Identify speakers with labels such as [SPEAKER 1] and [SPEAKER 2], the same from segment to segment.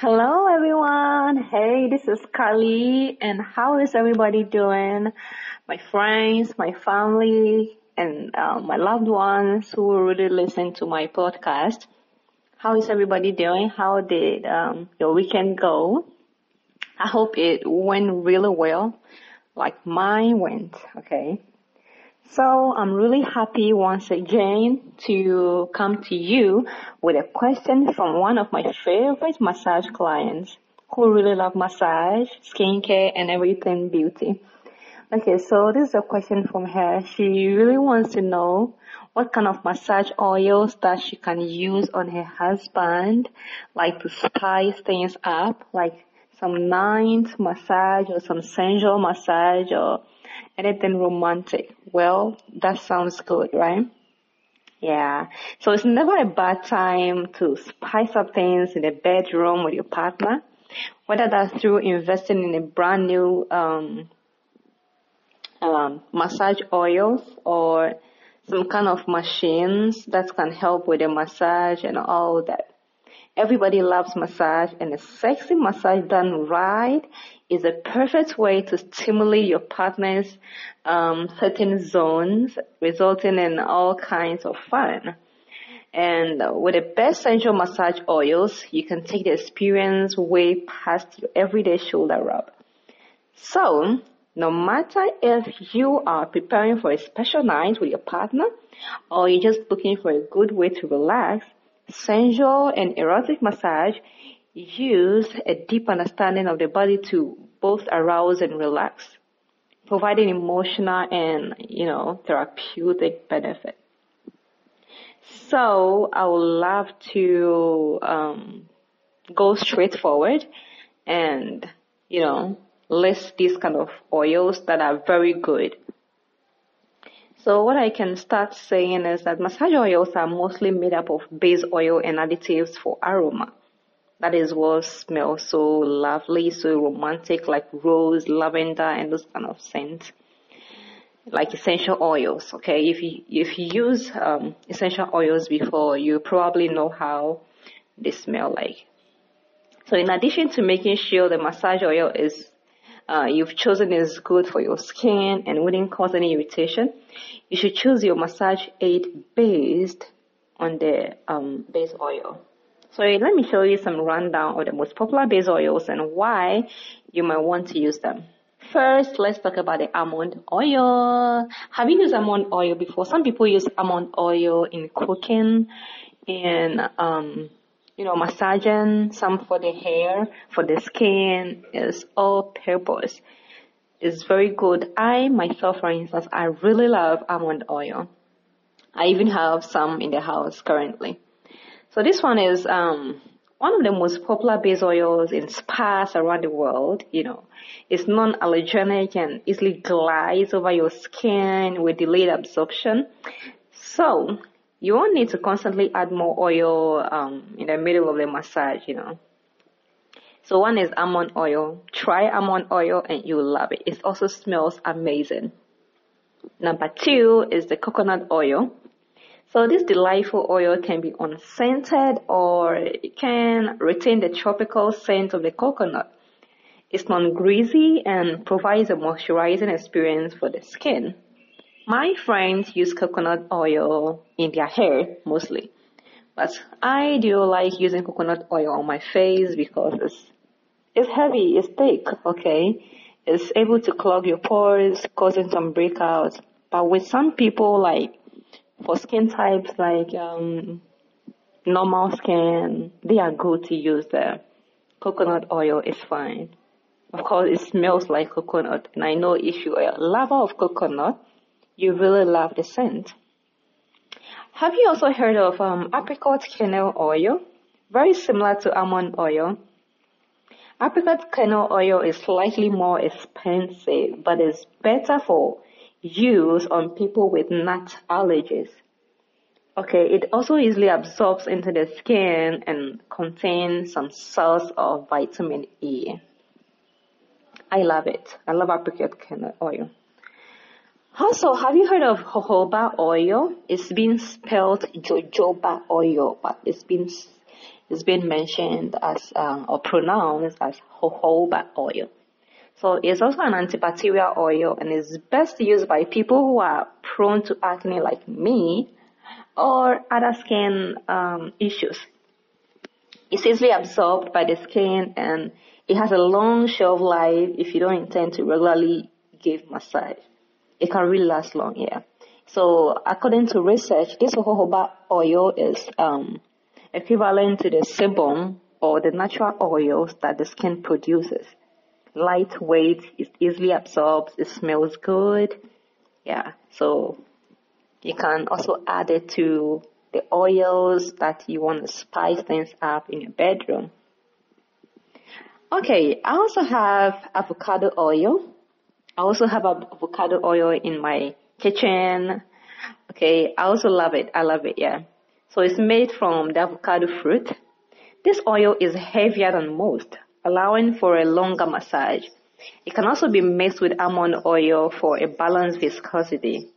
[SPEAKER 1] Hello everyone. Hey, this is Carly and how is everybody doing? My friends, my family, and uh, my loved ones who really listen to my podcast. How is everybody doing? How did um, your weekend go? I hope it went really well, like mine went, okay? So I'm really happy once again to come to you with a question from one of my favorite massage clients who really love massage, skincare, and everything beauty. Okay, so this is a question from her. She really wants to know what kind of massage oils that she can use on her husband, like to spice things up, like some nice massage or some sensual massage or anything romantic. Well, that sounds good, right? Yeah. So it's never a bad time to spice up things in the bedroom with your partner, whether that's through investing in a brand new um, um, massage oils or some kind of machines that can help with the massage and all that. Everybody loves massage and a sexy massage done right is a perfect way to stimulate your partner's um, certain zones, resulting in all kinds of fun. And with the best sensual massage oils, you can take the experience way past your everyday shoulder rub. So, no matter if you are preparing for a special night with your partner or you're just looking for a good way to relax, sensual and erotic massage use a deep understanding of the body to both arouse and relax, providing emotional and, you know, therapeutic benefit. So I would love to um, go straight forward and, you know, list these kind of oils that are very good. So what I can start saying is that massage oils are mostly made up of base oil and additives for aroma. That is what smells so lovely, so romantic, like rose, lavender, and those kind of scents. Like essential oils, okay? If you, if you use um, essential oils before, you probably know how they smell like. So in addition to making sure the massage oil is uh, you've chosen is good for your skin and wouldn't cause any irritation, you should choose your massage aid based on the um, base oil. So let me show you some rundown of the most popular base oils and why you might want to use them. First, let's talk about the almond oil. Have you used almond oil before? Some people use almond oil in cooking and, um, you know, massaging, some for the hair, for the skin. It's all purpose. It's very good. I myself, for instance, I really love almond oil. I even have some in the house currently. So this one is um, one of the most popular base oils in spas around the world. You know, it's non-allergenic and easily glides over your skin with delayed absorption. So you won't need to constantly add more oil um, in the middle of the massage. You know. So one is almond oil. Try almond oil and you'll love it. It also smells amazing. Number two is the coconut oil. So this delightful oil can be unscented or it can retain the tropical scent of the coconut. It's non-greasy and provides a moisturizing experience for the skin. My friends use coconut oil in their hair mostly, but I do like using coconut oil on my face because it's, it's heavy, it's thick, okay? It's able to clog your pores, causing some breakouts. But with some people like for skin types like um, normal skin, they are good to use the coconut oil is fine. Of course, it smells like coconut, and I know if you are a lover of coconut, you really love the scent. Have you also heard of um, apricot kernel oil? Very similar to almond oil. Apricot kernel oil is slightly more expensive, but is better for use on people with nut allergies. Okay, it also easily absorbs into the skin and contains some source of vitamin E. I love it. I love apricot kernel oil. Also, have you heard of jojoba oil? It's been spelled jojoba oil, but it's been is being mentioned as um, or pronounced as jojoba oil. So it's also an antibacterial oil and is best used by people who are prone to acne like me or other skin um, issues. It's easily absorbed by the skin and it has a long shelf life if you don't intend to regularly give massage. It can really last long, yeah. So according to research, this jojoba oil is um, equivalent to the sebum or the natural oils that the skin produces. Lightweight, it easily absorbs, it smells good. Yeah, so you can also add it to the oils that you want to spice things up in your bedroom. Okay, I also have avocado oil. I also have avocado oil in my kitchen. Okay, I also love it. I love it, yeah. So it's made from the avocado fruit. This oil is heavier than most, allowing for a longer massage. It can also be mixed with almond oil for a balanced viscosity.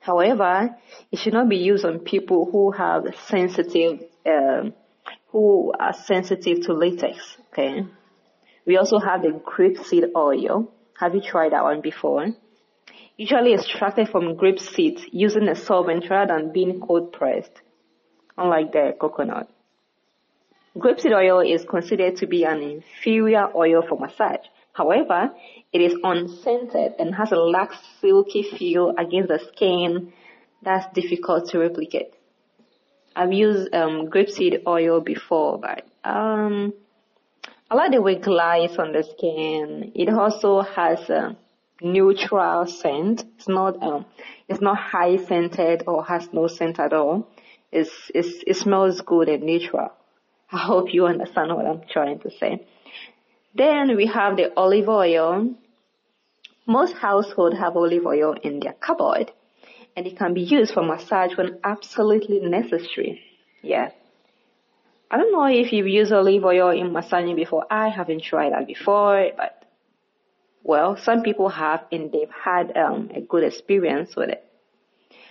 [SPEAKER 1] However, it should not be used on people who have sensitive, um, who are sensitive to latex. Okay. We also have the grapeseed oil. Have you tried that one before? Usually extracted from grape seeds using a solvent rather than being cold pressed, unlike the coconut. Grapeseed oil is considered to be an inferior oil for massage. However, it is unscented and has a lax silky feel against the skin that's difficult to replicate. I've used um, grapeseed oil before, but um, I like the way glides on the skin. It also has a neutral scent. It's not um, it's not high scented or has no scent at all. It's, it's it smells good and neutral. I hope you understand what I'm trying to say. Then we have the olive oil. Most households have olive oil in their cupboard and it can be used for massage when absolutely necessary. Yeah. I don't know if you've used olive oil in massaging before. I haven't tried that before, but well, some people have and they've had um, a good experience with it.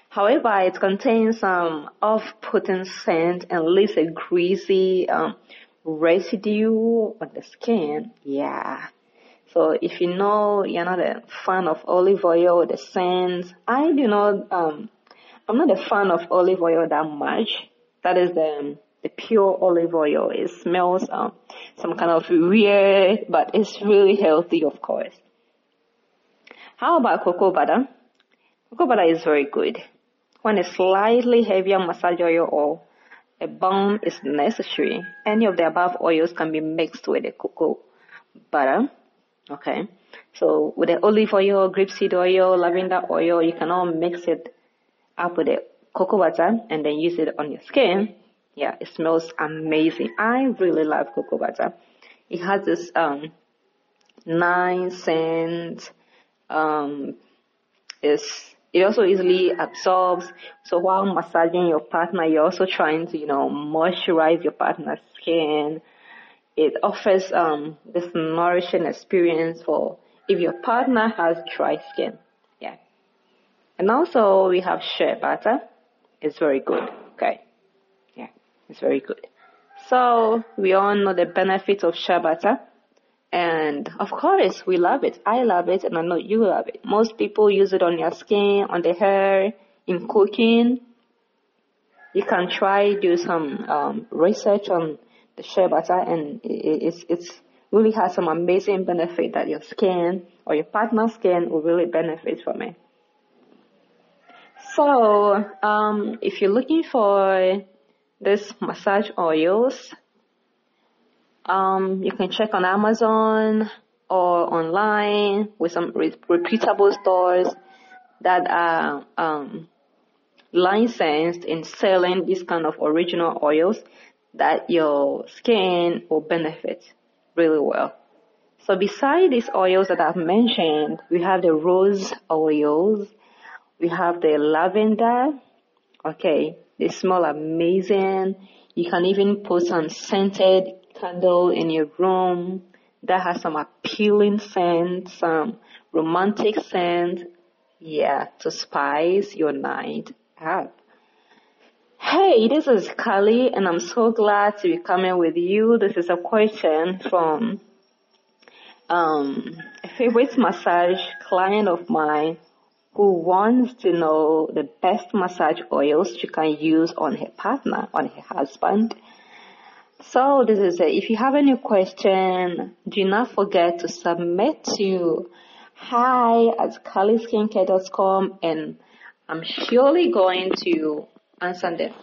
[SPEAKER 1] However, it contains some off-putting scent and leaves a greasy um, residue on the skin. Yeah. So if you know you're not a fan of olive oil, the scent, I do not, um, I'm not a fan of olive oil that much. That is the, the pure olive oil. It smells, um, some kind of weird, but it's really healthy, of course. How about cocoa butter? Cocoa butter is very good. When a slightly heavier massage oil or a balm is necessary, any of the above oils can be mixed with the cocoa butter. Okay. So with the olive oil, grapeseed oil, lavender oil, you can all mix it up with the cocoa butter and then use it on your skin. Yeah, it smells amazing. I really love cocoa butter. It has this um nice scent. Um, it's it also easily absorbs. So while massaging your partner, you're also trying to, you know, moisturize your partner's skin. It offers um, this nourishing experience for if your partner has dry skin. Yeah. And also we have shea butter. It's very good. Okay. It's very good. So we all know the benefits of shea butter. And of course, we love it. I love it, and I know you love it. Most people use it on your skin, on the hair, in cooking. You can try do some um, research on the shea butter, and it's it's really has some amazing benefit that your skin or your partner's skin will really benefit from it. So, um, if you're looking for this massage oils, um, you can check on Amazon or online with some reputable stores that are um, licensed in selling this kind of original oils that your skin will benefit really well. So beside these oils that I've mentioned, we have the rose oils, we have the lavender, okay, they smell amazing. You can even put some scented candle in your room that has some appealing scent, some romantic scent, yeah, to spice your night up. Hey, this is Kali, and I'm so glad to be coming with you. This is a question from um, a favorite massage client of mine who wants to know the best massage oils she can use on her partner, on her husband. So this is it. If you have any question, do not forget to submit to hi at kaliskincare.com and I'm surely going to answer them.